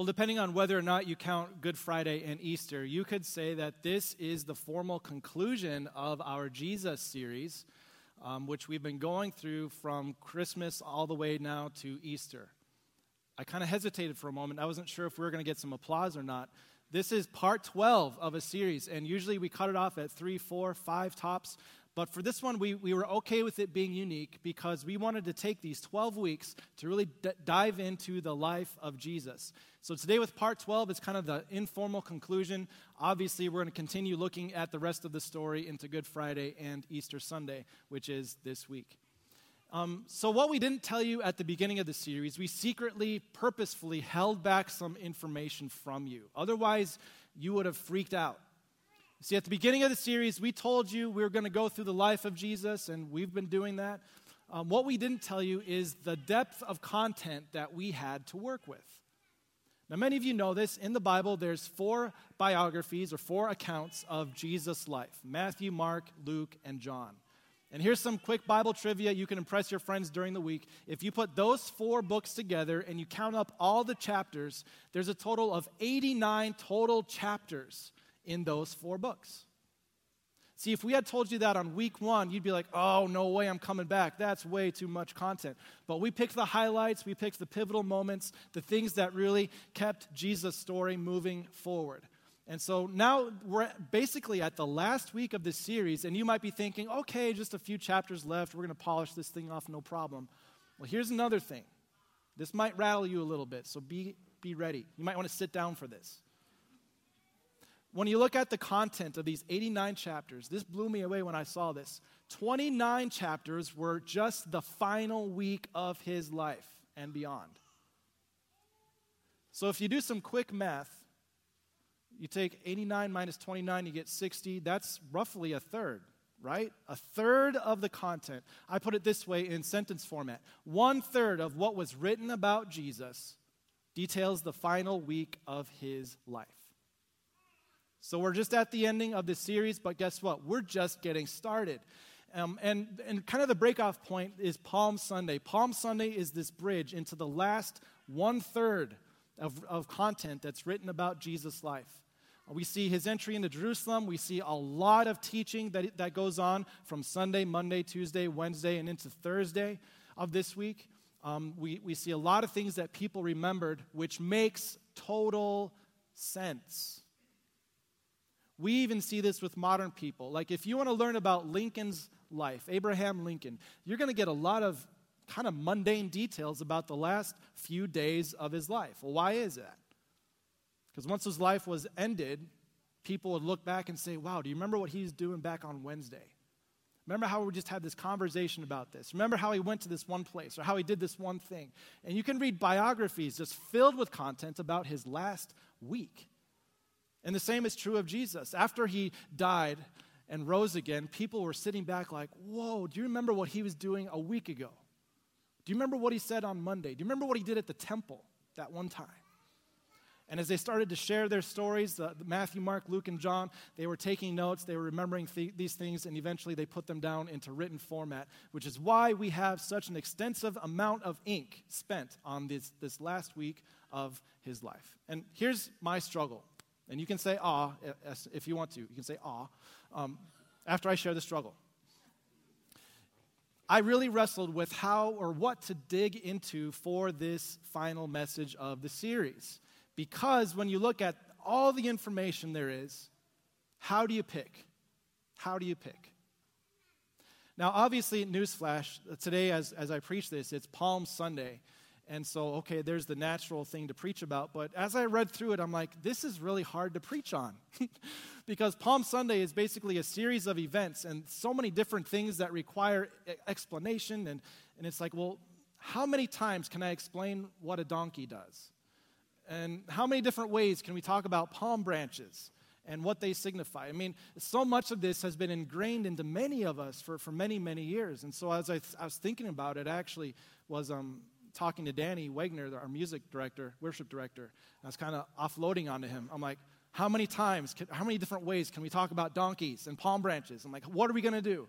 Well, depending on whether or not you count Good Friday and Easter, you could say that this is the formal conclusion of our Jesus series, um, which we've been going through from Christmas all the way now to Easter. I kind of hesitated for a moment. I wasn't sure if we were going to get some applause or not. This is part 12 of a series, and usually we cut it off at three, four, five tops. But for this one, we, we were okay with it being unique because we wanted to take these 12 weeks to really d- dive into the life of Jesus. So today, with part 12, it's kind of the informal conclusion. Obviously, we're going to continue looking at the rest of the story into Good Friday and Easter Sunday, which is this week. Um, so, what we didn't tell you at the beginning of the series, we secretly, purposefully held back some information from you. Otherwise, you would have freaked out. See, at the beginning of the series, we told you we were going to go through the life of Jesus, and we've been doing that. Um, what we didn't tell you is the depth of content that we had to work with. Now, many of you know this. In the Bible, there's four biographies or four accounts of Jesus' life Matthew, Mark, Luke, and John. And here's some quick Bible trivia you can impress your friends during the week. If you put those four books together and you count up all the chapters, there's a total of 89 total chapters in those four books. See, if we had told you that on week one, you'd be like, oh, no way, I'm coming back. That's way too much content. But we picked the highlights, we picked the pivotal moments, the things that really kept Jesus' story moving forward. And so now we're basically at the last week of this series, and you might be thinking, okay, just a few chapters left. We're going to polish this thing off, no problem. Well, here's another thing. This might rattle you a little bit, so be, be ready. You might want to sit down for this. When you look at the content of these 89 chapters, this blew me away when I saw this. 29 chapters were just the final week of his life and beyond. So if you do some quick math, you take 89 minus 29, you get 60. That's roughly a third, right? A third of the content. I put it this way in sentence format one third of what was written about Jesus details the final week of his life. So we're just at the ending of the series, but guess what? We're just getting started. Um, and, and kind of the breakoff point is Palm Sunday. Palm Sunday is this bridge into the last one third of, of content that's written about Jesus' life. We see his entry into Jerusalem. We see a lot of teaching that, that goes on from Sunday, Monday, Tuesday, Wednesday, and into Thursday of this week. Um, we, we see a lot of things that people remembered, which makes total sense. We even see this with modern people. Like, if you want to learn about Lincoln's life, Abraham Lincoln, you're going to get a lot of kind of mundane details about the last few days of his life. Well, why is that? Because once his life was ended, people would look back and say, Wow, do you remember what he's doing back on Wednesday? Remember how we just had this conversation about this? Remember how he went to this one place or how he did this one thing? And you can read biographies just filled with content about his last week. And the same is true of Jesus. After he died and rose again, people were sitting back like, Whoa, do you remember what he was doing a week ago? Do you remember what he said on Monday? Do you remember what he did at the temple that one time? And as they started to share their stories, uh, Matthew, Mark, Luke, and John, they were taking notes, they were remembering th- these things, and eventually they put them down into written format, which is why we have such an extensive amount of ink spent on this, this last week of his life. And here's my struggle and you can say ah if you want to. You can say ah um, after I share the struggle. I really wrestled with how or what to dig into for this final message of the series. Because when you look at all the information there is, how do you pick? How do you pick? Now, obviously, newsflash, today as, as I preach this, it's Palm Sunday. And so, okay, there's the natural thing to preach about. But as I read through it, I'm like, this is really hard to preach on. because Palm Sunday is basically a series of events and so many different things that require explanation. And, and it's like, well, how many times can I explain what a donkey does? And how many different ways can we talk about palm branches and what they signify? I mean, so much of this has been ingrained into many of us for, for many, many years. And so as I, th- I was thinking about it, actually was um, talking to Danny Wagner, our music director, worship director. I was kind of offloading onto him. I'm like, how many times, can, how many different ways can we talk about donkeys and palm branches? I'm like, what are we going to do?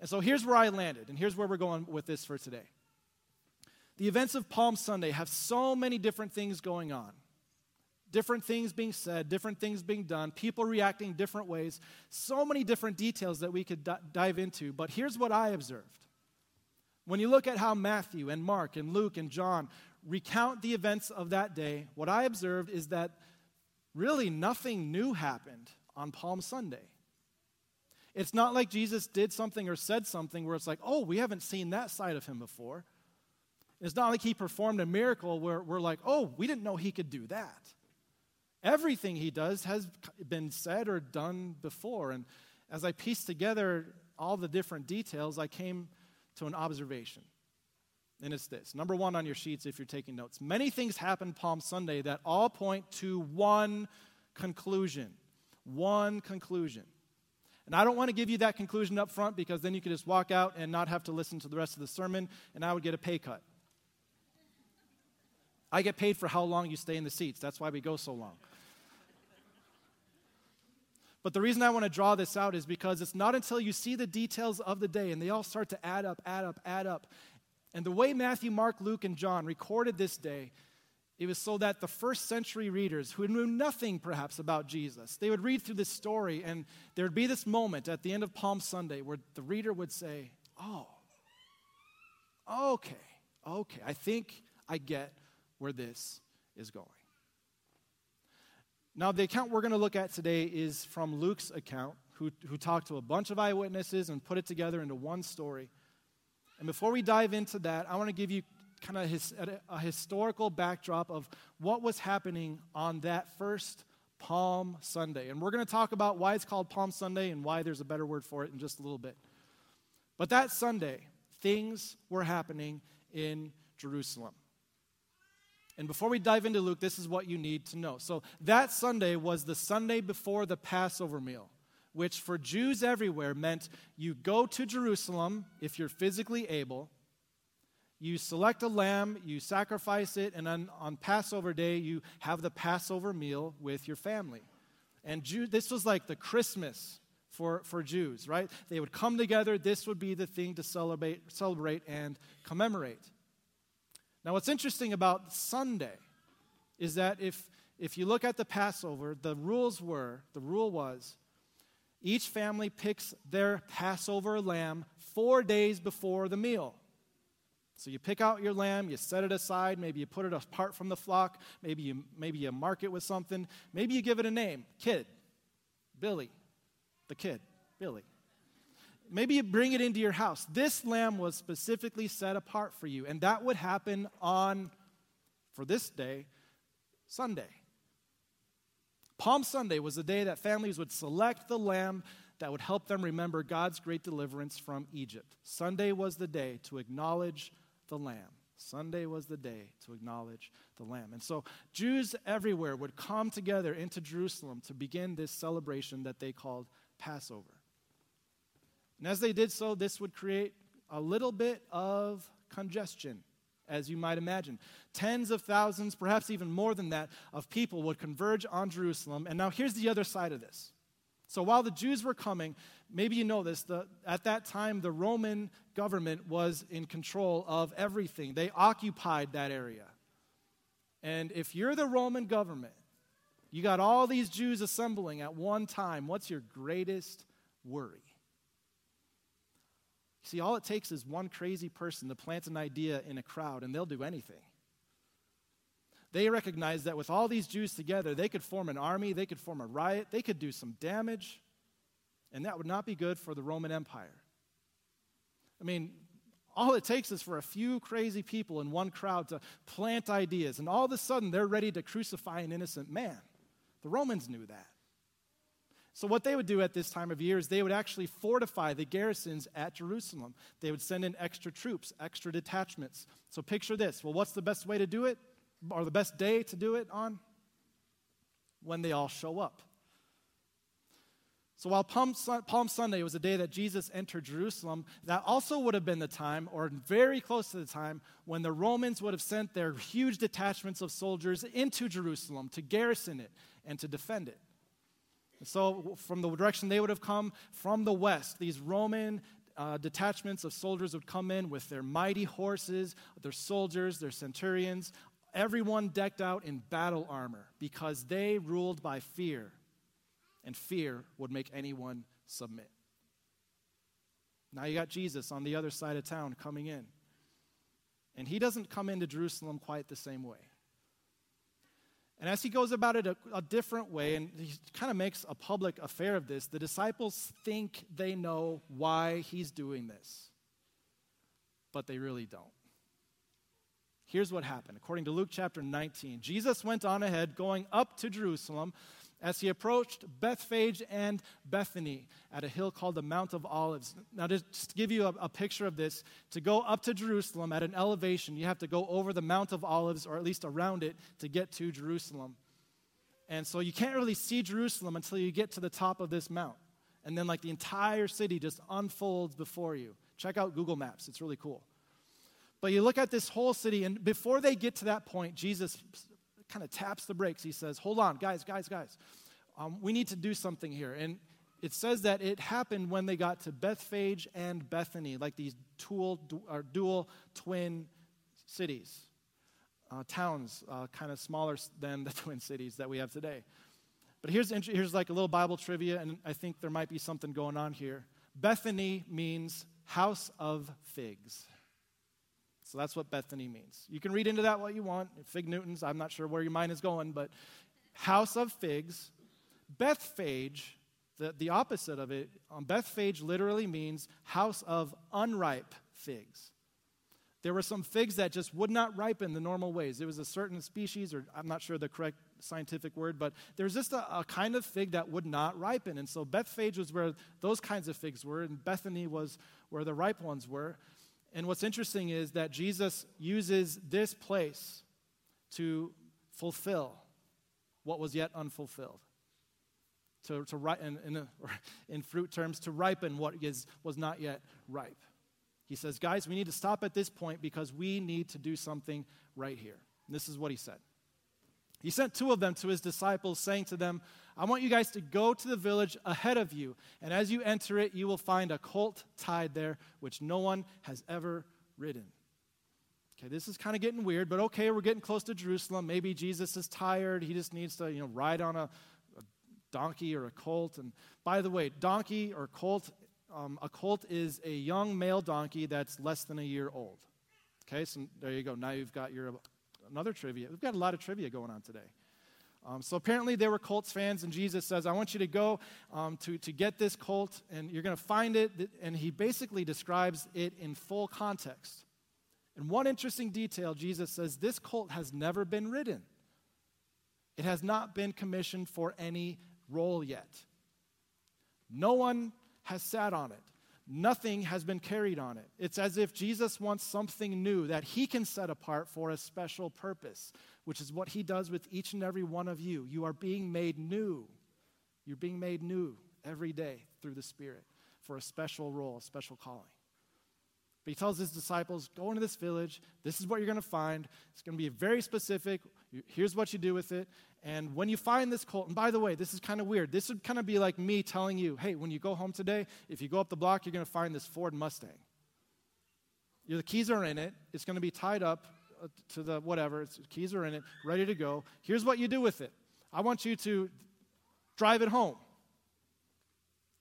And so here's where I landed, and here's where we're going with this for today. The events of Palm Sunday have so many different things going on. Different things being said, different things being done, people reacting different ways. So many different details that we could d- dive into. But here's what I observed. When you look at how Matthew and Mark and Luke and John recount the events of that day, what I observed is that really nothing new happened on Palm Sunday. It's not like Jesus did something or said something where it's like, oh, we haven't seen that side of him before. It's not like he performed a miracle where we're like, oh, we didn't know he could do that. Everything he does has been said or done before. And as I pieced together all the different details, I came to an observation. And it's this number one on your sheets if you're taking notes. Many things happen Palm Sunday that all point to one conclusion. One conclusion. And I don't want to give you that conclusion up front because then you could just walk out and not have to listen to the rest of the sermon, and I would get a pay cut. I get paid for how long you stay in the seats. That's why we go so long. But the reason I want to draw this out is because it's not until you see the details of the day and they all start to add up, add up, add up. And the way Matthew, Mark, Luke, and John recorded this day, it was so that the first century readers who knew nothing perhaps about Jesus, they would read through this story and there would be this moment at the end of Palm Sunday where the reader would say, Oh, okay, okay, I think I get where this is going. Now, the account we're going to look at today is from Luke's account, who, who talked to a bunch of eyewitnesses and put it together into one story. And before we dive into that, I want to give you kind of his, a historical backdrop of what was happening on that first Palm Sunday. And we're going to talk about why it's called Palm Sunday and why there's a better word for it in just a little bit. But that Sunday, things were happening in Jerusalem. And before we dive into Luke, this is what you need to know. So, that Sunday was the Sunday before the Passover meal, which for Jews everywhere meant you go to Jerusalem if you're physically able, you select a lamb, you sacrifice it, and on, on Passover day, you have the Passover meal with your family. And Jew, this was like the Christmas for, for Jews, right? They would come together, this would be the thing to celebrate, celebrate and commemorate. Now, what's interesting about Sunday is that if, if you look at the Passover, the rules were, the rule was, each family picks their Passover lamb four days before the meal. So you pick out your lamb, you set it aside, maybe you put it apart from the flock, maybe you, maybe you mark it with something, maybe you give it a name kid, Billy, the kid, Billy. Maybe you bring it into your house. This lamb was specifically set apart for you, and that would happen on, for this day, Sunday. Palm Sunday was the day that families would select the lamb that would help them remember God's great deliverance from Egypt. Sunday was the day to acknowledge the lamb. Sunday was the day to acknowledge the lamb. And so Jews everywhere would come together into Jerusalem to begin this celebration that they called Passover. And as they did so, this would create a little bit of congestion, as you might imagine. Tens of thousands, perhaps even more than that, of people would converge on Jerusalem. And now here's the other side of this. So while the Jews were coming, maybe you know this, the, at that time the Roman government was in control of everything, they occupied that area. And if you're the Roman government, you got all these Jews assembling at one time, what's your greatest worry? See, all it takes is one crazy person to plant an idea in a crowd, and they'll do anything. They recognize that with all these Jews together, they could form an army, they could form a riot, they could do some damage, and that would not be good for the Roman Empire. I mean, all it takes is for a few crazy people in one crowd to plant ideas, and all of a sudden they're ready to crucify an innocent man. The Romans knew that. So, what they would do at this time of year is they would actually fortify the garrisons at Jerusalem. They would send in extra troops, extra detachments. So, picture this. Well, what's the best way to do it, or the best day to do it on? When they all show up. So, while Palm, Palm Sunday was the day that Jesus entered Jerusalem, that also would have been the time, or very close to the time, when the Romans would have sent their huge detachments of soldiers into Jerusalem to garrison it and to defend it. So, from the direction they would have come from the west, these Roman uh, detachments of soldiers would come in with their mighty horses, their soldiers, their centurions, everyone decked out in battle armor, because they ruled by fear, and fear would make anyone submit. Now you got Jesus on the other side of town coming in. And he doesn't come into Jerusalem quite the same way. And as he goes about it a, a different way, and he kind of makes a public affair of this, the disciples think they know why he's doing this, but they really don't. Here's what happened. According to Luke chapter 19, Jesus went on ahead, going up to Jerusalem as he approached Bethphage and Bethany at a hill called the Mount of Olives. Now, just to give you a, a, picture of this, to go up to Jerusalem at an elevation, you have to go over the Mount of Olives, or at least around it, to get to Jerusalem. And so you can't really see Jerusalem until you get to the top of this mount. And then, like, the entire city just unfolds before you. Check out Google Maps, it's really cool. But you look at this whole city, and before they get to that point, Jesus kind of taps the brakes. He says, Hold on, guys, guys, guys. Um, we need to do something here. And it says that it happened when they got to Bethphage and Bethany, like these dual, or dual twin cities, uh, towns, uh, kind of smaller than the twin cities that we have today. But here's, here's like a little Bible trivia, and I think there might be something going on here. Bethany means house of figs. So that's what Bethany means. You can read into that what you want. Fig Newtons, I'm not sure where your mind is going, but house of figs. Bethphage, the, the opposite of it, um, Bethphage literally means house of unripe figs. There were some figs that just would not ripen the normal ways. It was a certain species, or I'm not sure the correct scientific word, but there's just a, a, kind of fig that would not ripen. And so Bethphage was where those kinds of figs were, and Bethany was where the ripe ones were. And what's interesting is that Jesus uses this place to fulfill what was yet unfulfilled. To, to in, in, in fruit terms, to ripen what is, was not yet ripe. He says, Guys, we need to stop at this point because we need to do something right here. And this is what he said. He sent two of them to his disciples, saying to them, I want you guys to go to the village ahead of you, and as you enter it, you will find a colt tied there, which no one has ever ridden. Okay, this is kind of getting weird, but okay, we're getting close to Jerusalem. Maybe Jesus is tired. He just needs to, you know, ride on a, a donkey or a colt. And by the way, donkey or colt, um, a colt is a young male donkey that's less than a year old. Okay, so there you go. Now you've got your another trivia. We've got a lot of trivia going on today. Um, so apparently they were Colts fans, and Jesus says, I want you to go um, to, to get this colt, and you're going to find it. And he basically describes it in full context. And one interesting detail Jesus says, this colt has never been ridden, it has not been commissioned for any role yet. No one has sat on it. Nothing has been carried on it. It's as if Jesus wants something new that he can set apart for a special purpose which is what he does with each and every one of you. You are being made new. You're being made new every day through the Spirit for a special role, a special calling. But he tells his disciples, go into this village. This is what you're going to find. It's going to be very specific. Here's what you do with it. And when you find this colt, and by the way, this is kind of weird. This would kind of be like me telling you, hey, when you go home today, if you go up the block, you're going to find this Ford Mustang. The keys are in it. It's going to be tied up Uh, to the whatever, it's, keys are in it, ready to go. Here's what you do with it. I want you to drive it home.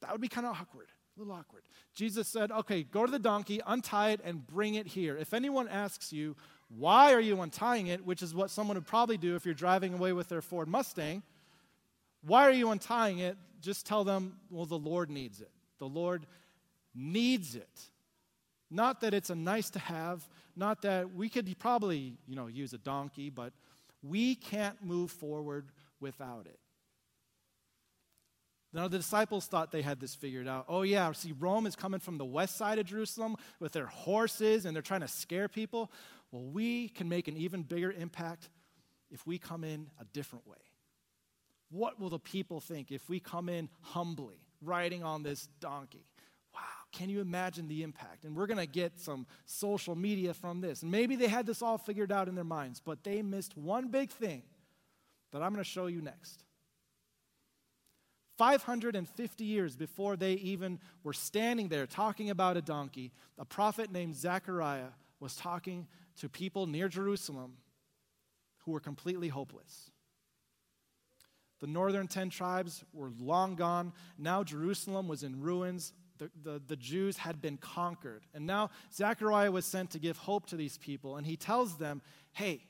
That would be kind of awkward, a little awkward. Jesus said, okay, go to the donkey, untie it, and bring it here. If anyone asks you, why are you untying it, which is what someone would probably do if you're driving away with their Ford Mustang, why are you untying it? Just tell them, well, the Lord needs it. The Lord needs it. Not that it's a nice to have, not that we could probably, you know, use a donkey, but we can't move forward without it. Now, the disciples thought they had this figured out. Oh, yeah, see, Rome is coming from the west side of Jerusalem with their horses and they're trying to scare people. Well, we can make an even bigger impact if we come in a different way. What will the people think if we come in humbly, riding on this donkey? Can you imagine the impact? And we're going to get some social media from this. And maybe they had this all figured out in their minds, but they missed one big thing that I'm going to show you next. 550 years before they even were standing there talking about a donkey, a prophet named Zechariah was talking to people near Jerusalem who were completely hopeless. The northern 10 tribes were long gone. Now Jerusalem was in ruins. The, the, the, Jews had been conquered. And now Zechariah was sent to give hope to these people. And he tells them, hey,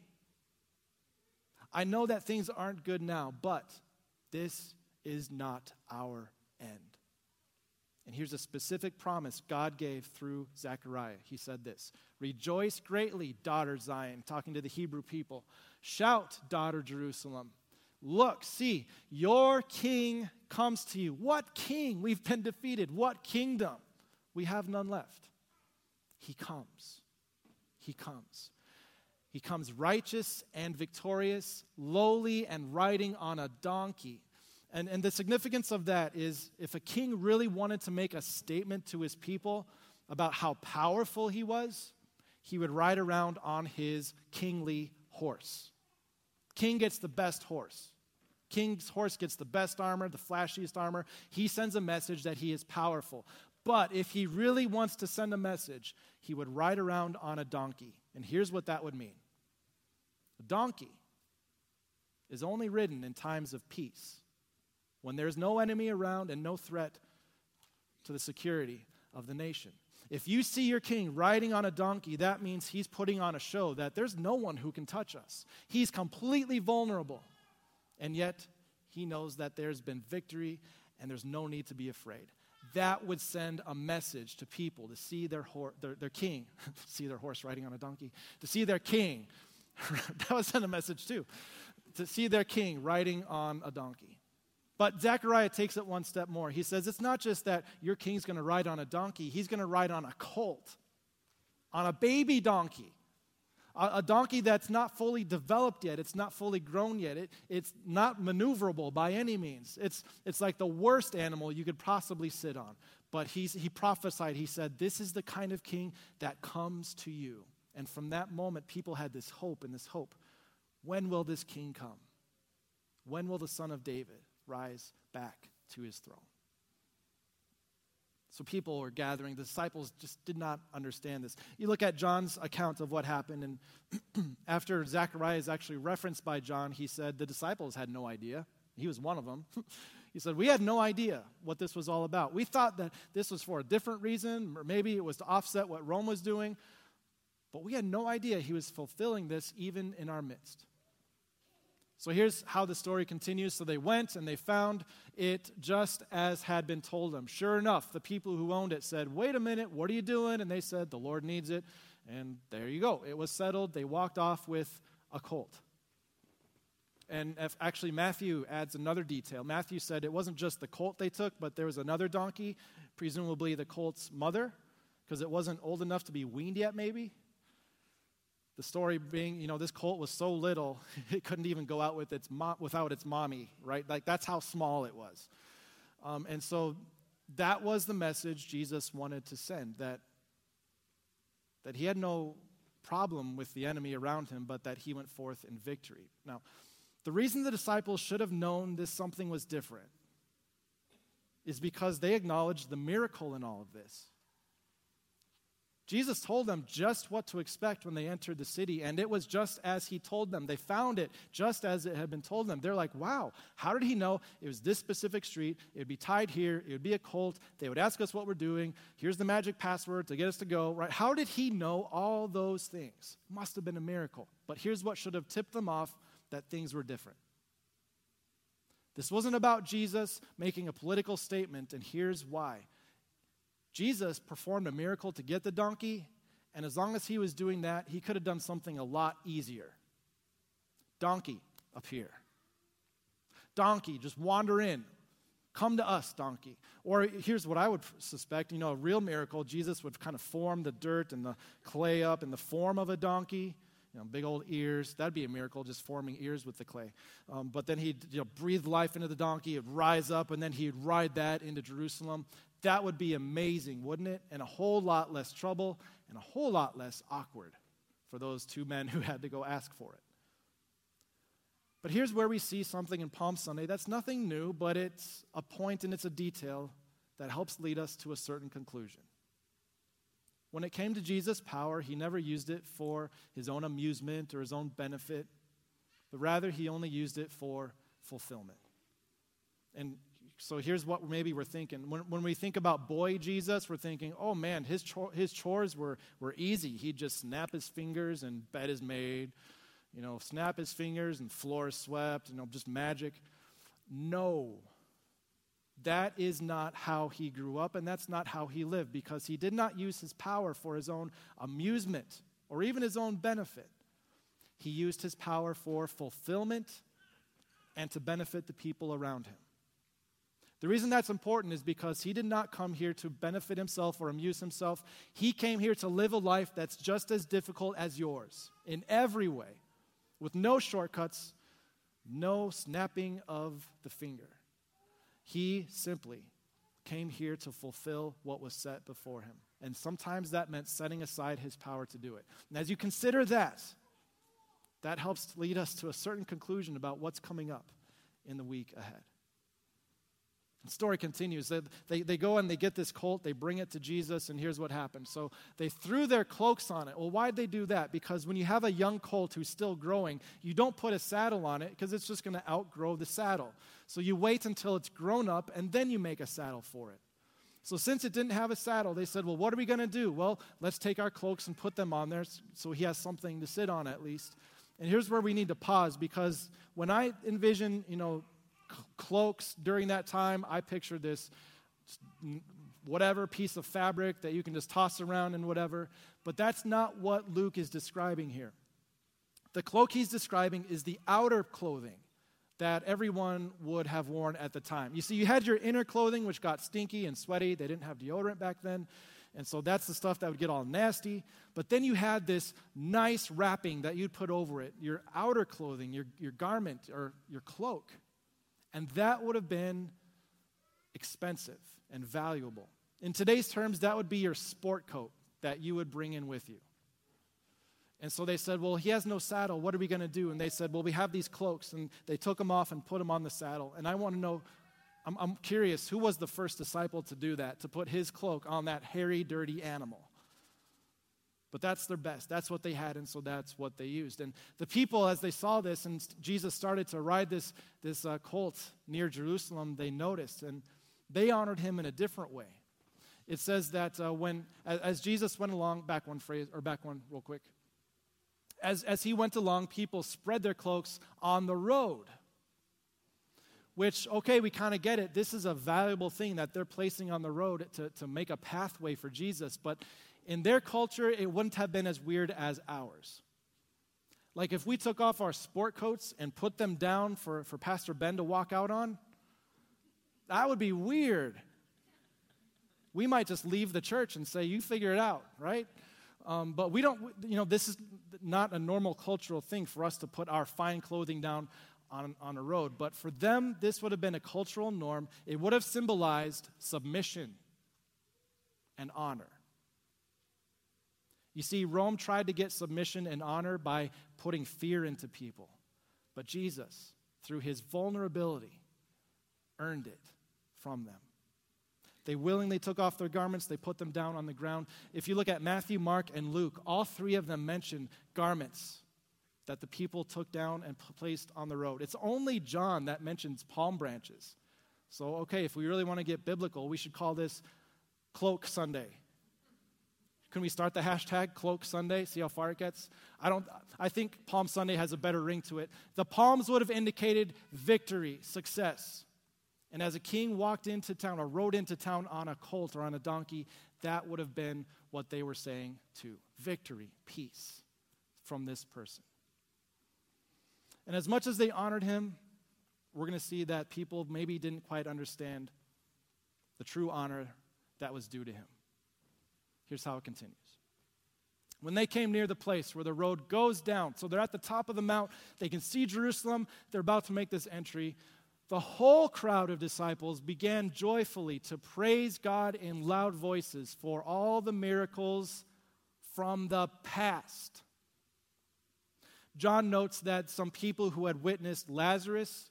I know that things aren't good now, but this is not our end. And here's a specific promise God gave through Zechariah. He said this Rejoice greatly, daughter Zion, talking to the Hebrew people. Shout, daughter Jerusalem. Look, see, your king comes to you. What king? We've been defeated. What kingdom? We have none left. He comes. He comes. He comes righteous and victorious, lowly and riding on a donkey. And, and the significance of that is if a king really wanted to make a statement to his people about how powerful he was, he would ride around on his kingly horse. King gets the best horse. King's horse gets the best armor, the flashiest armor. He sends a message that he is powerful. But if he really wants to send a message, he would ride around on a donkey. And here's what that would mean a donkey is only ridden in times of peace, when there's no enemy around and no threat to the security of the nation. If you see your king riding on a donkey, that means he's putting on a show that there's no one who can touch us. He's completely vulnerable. And yet, he knows that there's been victory and there's no need to be afraid. That would send a message to people to see their, their, their king, see their horse riding on a donkey, to see their king. that would send a message too, to see their king riding on a donkey. But Zechariah takes it one step more. He says, It's not just that your king's going to ride on a donkey, he's going to ride on a colt, on a baby donkey. A, a, donkey that's not fully developed yet, it's not fully grown yet, it, it's not maneuverable by any means. It's, it's like the worst animal you could possibly sit on. But he's, he prophesied, he said, This is the kind of king that comes to you. And from that moment, people had this hope and this hope. When will this king come? When will the son of David? Rise back to his throne. So people were gathering. The disciples just did not understand this. You look at John's account of what happened, and after Zechariah is actually referenced by John, he said the disciples had no idea. He was one of them. he said, We had no idea what this was all about. We thought that this was for a different reason, or maybe it was to offset what Rome was doing, but we had no idea he was fulfilling this even in our midst. So here's how the story continues. So they went and they found it just as had been told them. Sure enough, the people who owned it said, Wait a minute, what are you doing? And they said, The Lord needs it. And there you go. It was settled. They walked off with a colt. And actually, Matthew adds another detail. Matthew said it wasn't just the colt they took, but there was another donkey, presumably the colt's mother, because it wasn't old enough to be weaned yet, maybe. The story being, you know, this colt was so little, it couldn't even go out with its mo- without its mommy, right? Like, that's how small it was. Um, and so that was the message Jesus wanted to send that, that he had no problem with the enemy around him, but that he went forth in victory. Now, the reason the disciples should have known this something was different is because they acknowledged the miracle in all of this. Jesus told them just what to expect when they entered the city, and it was just as he told them. They found it just as it had been told them. They're like, wow, how did he know it was this specific street? It would be tied here, it would be a cult. They would ask us what we're doing. Here's the magic password to get us to go, right? How did he know all those things? Must have been a miracle. But here's what should have tipped them off that things were different. This wasn't about Jesus making a political statement, and here's why. Jesus performed a miracle to get the donkey, and as long as he was doing that, he could have done something a lot easier. Donkey, appear. Donkey, just wander in. Come to us, donkey. Or here's what I would suspect you know, a real miracle, Jesus would kind of form the dirt and the clay up in the form of a donkey. You know, big old ears. That'd be a miracle, just forming ears with the clay. Um, but then he'd you know, breathe life into the donkey, it'd rise up, and then he'd ride that into Jerusalem. That would be amazing, wouldn't it? And a whole lot less trouble and a whole lot less awkward for those two men who had to go ask for it. But here's where we see something in Palm Sunday that's nothing new, but it's a point and it's a detail that helps lead us to a certain conclusion. When it came to Jesus' power, he never used it for his own amusement or his own benefit. but rather he only used it for fulfillment. And so here's what maybe we're thinking. When, when we think about boy Jesus, we're thinking, oh man, his, chore, his chores were, were easy. He'd just snap his fingers and bed is made. You know, snap his fingers and floor is swept. You know, just magic. No. That is not how he grew up, and that's not how he lived, because he did not use his power for his own amusement or even his own benefit. He used his power for fulfillment and to benefit the people around him. The reason that's important is because he did not come here to benefit himself or amuse himself. He came here to live a life that's just as difficult as yours in every way, with no shortcuts, no snapping of the finger. He simply came here to fulfill what was set before him. And sometimes that meant setting aside his power to do it. And as you consider that, that helps lead us to a certain conclusion about what's coming up in the week ahead. The story continues. They, they, they, go and they get this colt, they bring it to Jesus, and here's what happened. So they threw their cloaks on it. Well, why'd they do that? Because when you have a young colt who's still growing, you don't put a saddle on it because it's just going to outgrow the saddle. So you wait until it's grown up, and then you make a saddle for it. So since it didn't have a saddle, they said, Well, what are we going to do? Well, let's take our cloaks and put them on there so he has something to sit on at least. And here's where we need to pause because when I envision, you know, cloaks during that time, I picture this whatever piece of fabric that you can just toss around and whatever. But that's not what Luke is describing here. The cloak he's describing is the outer clothing that everyone would have worn at the time. You see, you had your inner clothing, which got stinky and sweaty. They didn't have deodorant back then. And so that's the stuff that would get all nasty. But then you had this nice wrapping that you'd put over it, your outer clothing, your, your garment, or your cloak. And that would have been expensive and valuable. In today's terms, that would be your sport coat that you would bring in with you. And so they said, Well, he has no saddle. What are we going to do? And they said, Well, we have these cloaks. And they took them off and put them on the saddle. And I want to know, I'm, I'm curious, who was the first disciple to do that, to put his cloak on that hairy, dirty animal? But that's their best. That's what they had, and so that's what they used. And the people, as they saw this, and Jesus started to ride this, this uh, colt near Jerusalem, they noticed, and they honored him in a different way. It says that uh, when, as, as Jesus went along, back one phrase, or back one real quick. As, as he went along, people spread their cloaks on the road. Which, okay, we kind of get it. This is a valuable thing that they're placing on the road to, to make a pathway for Jesus. But in their culture, it wouldn't have been as weird as ours. Like if we took off our sport coats and put them down for, for Pastor Ben to walk out on, that would be weird. We might just leave the church and say, You figure it out, right? Um, but we don't, you know, this is not a normal cultural thing for us to put our fine clothing down on, on a road. But for them, this would have been a cultural norm. It would have symbolized submission and honor. You see, Rome tried to get submission and honor by putting fear into people. But Jesus, through his vulnerability, earned it from them. They willingly took off their garments, they put them down on the ground. If you look at Matthew, Mark, and Luke, all three of them mention garments that the people took down and placed on the road. It's only John that mentions palm branches. So, okay, if we really want to get biblical, we should call this Cloak Sunday can we start the hashtag Cloak Sunday? See how far it gets? I don't. I think Palm Sunday has a better ring to it. The palms would have indicated victory, success. And as a king walked into town or rode into town on a colt or on a donkey, that would have been what they were saying too victory, peace from this person. And as much as they honored him, we're going to see that people maybe didn't quite understand the true honor that was due to him. Here's how it continues. When they came near the place where the road goes down, so they're at the top of the mount, they can see Jerusalem, they're about to make this entry. The whole crowd of disciples began joyfully to praise God in loud voices for all the miracles from the past. John notes that some people who had witnessed Lazarus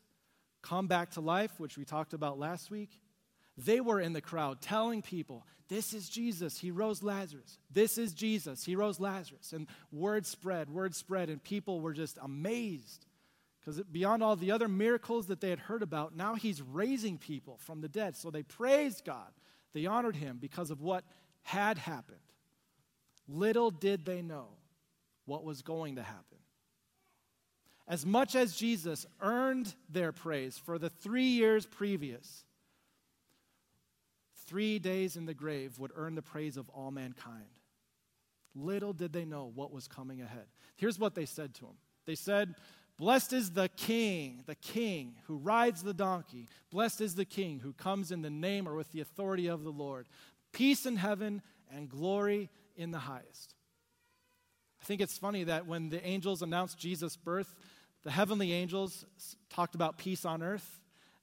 come back to life, which we talked about last week, they were in the crowd telling people, This is Jesus. He rose Lazarus. This is Jesus. He rose Lazarus. And word spread, word spread, and people were just amazed Because beyond all the other miracles that they had heard about, now he's raising people from the dead. So they praised God. They honored him because of what had happened. Little did they know what was going to happen. As much as Jesus earned their praise for the three years previous, three days in the grave would earn the praise of all mankind. Little did they know what was coming ahead. Here's what they said to him They said, Blessed is the king, the king who rides the donkey. Blessed is the king who comes in the name or with the authority of the Lord. Peace in heaven and glory in the highest. I think it's funny that when the angels announced Jesus' birth, the heavenly angels talked about peace on earth.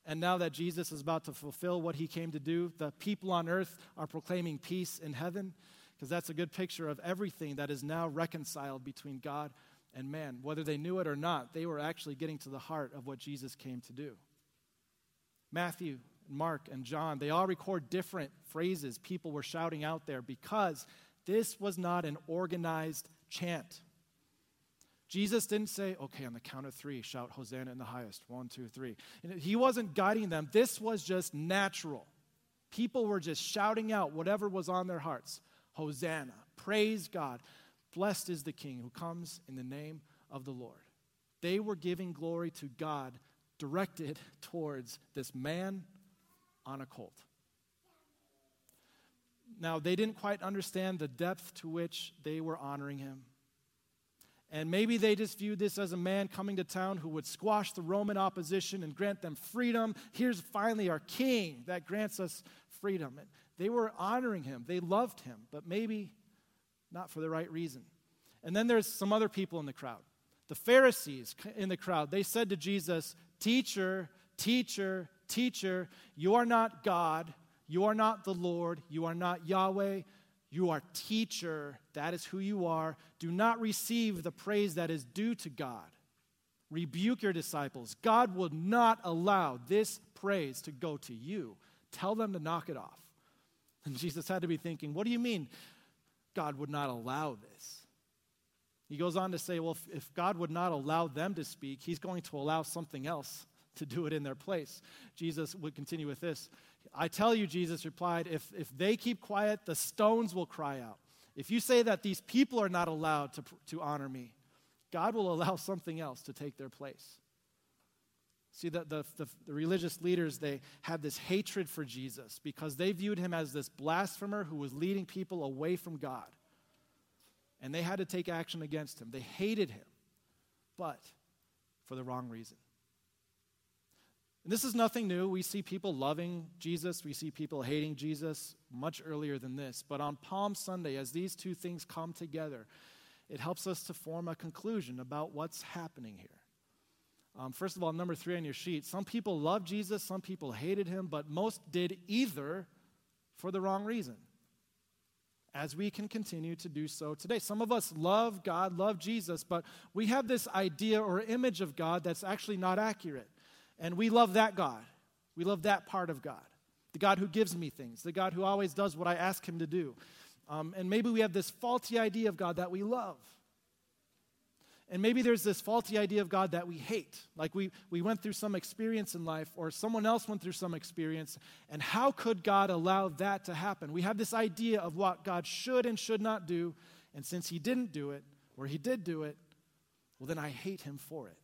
And now that Jesus is about to fulfill what he came to do, the people on earth are proclaiming peace in heaven, because that's a good picture of everything that is now reconciled between God and man. Whether they knew it or not, they were actually getting to the heart of what Jesus came to do. Matthew, Mark, and John, they all record different phrases people were shouting out there because this was not an organized chant. Jesus didn't say, okay, on the count of three, shout Hosanna in the highest. One, two, three. And he wasn't guiding them. This was just natural. People were just shouting out whatever was on their hearts Hosanna. Praise God. Blessed is the King who comes in the name of the Lord. They were giving glory to God directed towards this man on a colt. Now, they didn't quite understand the depth to which they were honoring him. And maybe they just viewed this as a man coming to town who would squash the Roman opposition and grant them freedom. Here's finally our king that grants us freedom. And they were honoring him, they loved him, but maybe not for the right reason. And then there's some other people in the crowd. The Pharisees in the crowd, they said to Jesus, Teacher, teacher, teacher, you are not God, you are not the Lord, you are not Yahweh, you are teacher. That is who you are. Do not receive the praise that is due to God. Rebuke your disciples. God will not allow this praise to go to you. Tell them to knock it off. And Jesus had to be thinking, what do you mean God would not allow this? He goes on to say, well, if, if God would not allow them to speak, he's going to allow something else to do it in their place. Jesus would continue with this. I tell you, Jesus replied, if, if they keep quiet, the stones will cry out. If you say that these people are not allowed to, to honor me, God will allow something else to take their place. See, the, the, the, the, religious leaders, they had this hatred for Jesus because they viewed him as this blasphemer who was leading people away from God. And they had to take action against him. They hated him, but for the wrong reason. And this is nothing new. We see people loving Jesus, we see people hating Jesus much earlier than this. But on Palm Sunday, as these two things come together, it helps us to form a conclusion about what's happening here. Um, first of all, number three on your sheet some people loved Jesus, some people hated him, but most did either for the wrong reason. As we can continue to do so today. Some of us love God, love Jesus, but we have this idea or image of God that's actually not accurate. And we love that God. We love that part of God. The God who gives me things, the God who always does what I ask him to do. Um, and maybe we have this faulty idea of God that we love. And maybe there's this faulty idea of God that we hate. Like we, we went through some experience in life, or someone else went through some experience, and how could God allow that to happen? We have this idea of what God should and should not do, and since He didn't do it, or He did do it, well, then I hate Him for it.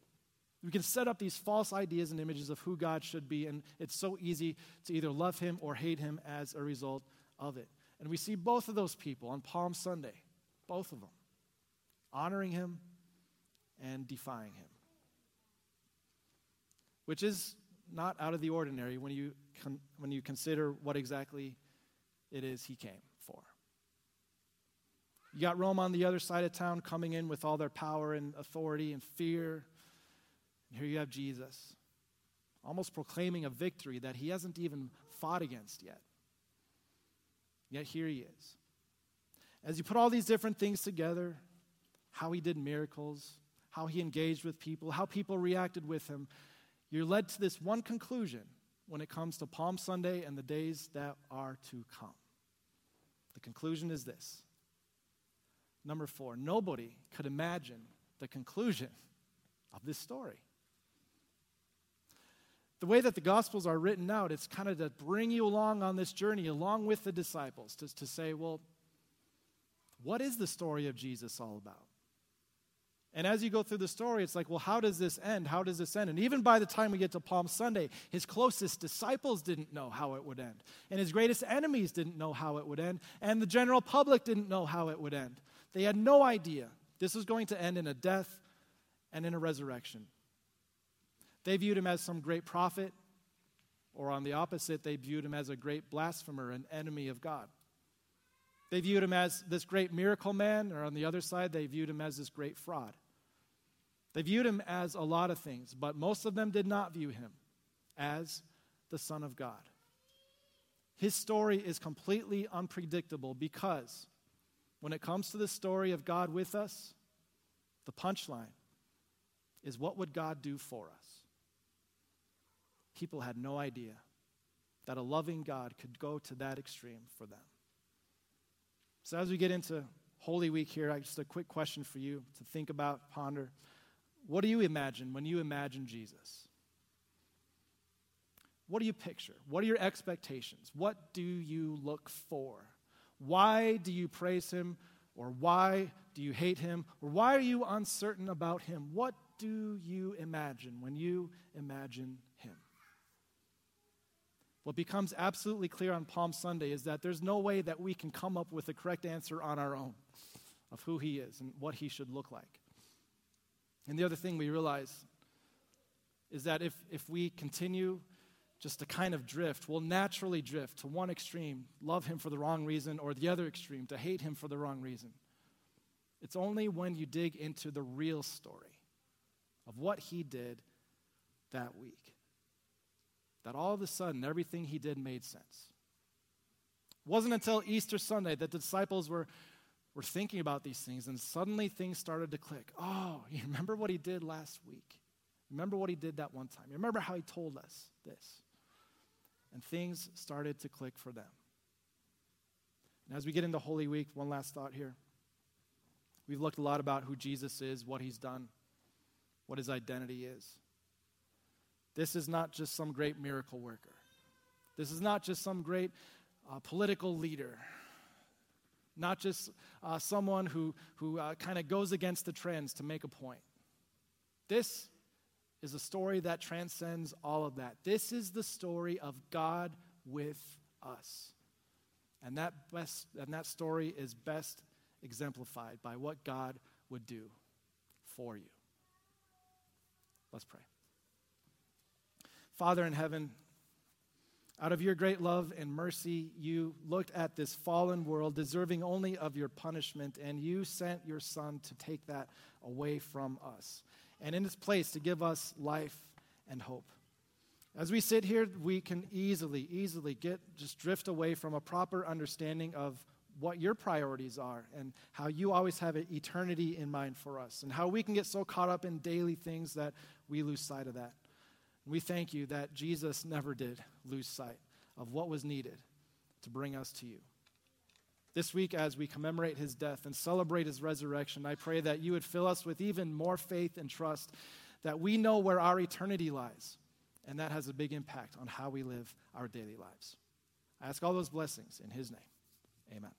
We can set up these false ideas and images of who God should be, and it's so easy to either love him or hate him as a result of it. And we see both of those people on Palm Sunday, both of them, honoring him and defying him. Which is not out of the ordinary when you, con- when you consider what exactly it is he came for. You got Rome on the other side of town coming in with all their power and authority and fear here you have Jesus, almost proclaiming a victory that he hasn't even fought against yet. Yet here he is. As you put all these different things together, how he did miracles, how he engaged with people, how people reacted with him, you're led to this one conclusion when it comes to Palm Sunday and the days that are to come. The conclusion is this. Number four, nobody could imagine the conclusion of this story. The way that the Gospels are written out, it's kind of to bring you along on this journey, along with the disciples, to, to say, well, what is the story of Jesus all about? And as you go through the story, it's like, well, how does this end? How does this end? And even by the time we get to Palm Sunday, his closest disciples didn't know how it would end. And his greatest enemies didn't know how it would end. And the general public didn't know how it would end. They had no idea. This was going to end in a death and in a resurrection. They viewed him as some great prophet, or on the opposite, they viewed him as a great blasphemer, an enemy of God. They viewed him as this great miracle man, or on the other side, they viewed him as this great fraud. They viewed him as a lot of things, but most of them did not view him as the Son of God. His story is completely unpredictable because when it comes to the story of God with us, the punchline is what would God do for us? People had no idea that a loving God could go to that extreme for them. So, as we get into Holy Week here, I just a quick question for you to think about, ponder. What do you imagine when you imagine Jesus? What do you picture? What are your expectations? What do you look for? Why do you praise him? Or why do you hate him? Or why are you uncertain about him? What do you imagine when you imagine? What becomes absolutely clear on Palm Sunday is that there's no way that we can come up with the correct answer on our own of who he is and what he should look like. And the other thing we realize is that if, if we continue just to kind of drift, we'll naturally drift to one extreme, love him for the wrong reason, or the other extreme, to hate him for the wrong reason. It's only when you dig into the real story of what he did that week that all of a sudden everything he did made sense. It wasn't until Easter Sunday that the disciples were were thinking about these things, and suddenly things started to click. Oh, you remember what he did last week? Remember what he did that one time? You remember how he told us this? And things started to click for them. And as we get into Holy Week, one last thought here. We've looked a lot about who Jesus is, what he's done, what his identity is. This is not just some great miracle worker. This is not just some great uh, political leader not just uh, someone who, who uh, kind of goes against the trends to make a point. This is a story that transcends all of that. This is the story of God with us. And that, best, and that story is best exemplified by what God would do for you. Let's pray. Father in heaven, out of your great love and mercy, you looked at this fallen world, deserving only of your punishment, and you sent your Son to take that away from us. And in its place, to give us life and hope. As we sit here, we can easily, easily get just drift away from a proper understanding of what your priorities are and how you always have eternity in mind for us, and how we can get so caught up in daily things that we lose sight of that. We thank you that Jesus never did lose sight of what was needed to bring us to you. This week, as we commemorate his death and celebrate his resurrection, I pray that you would fill us with even more faith and trust that we know where our eternity lies, and that has a big impact on how we live our daily lives. I ask all those blessings in his name. Amen.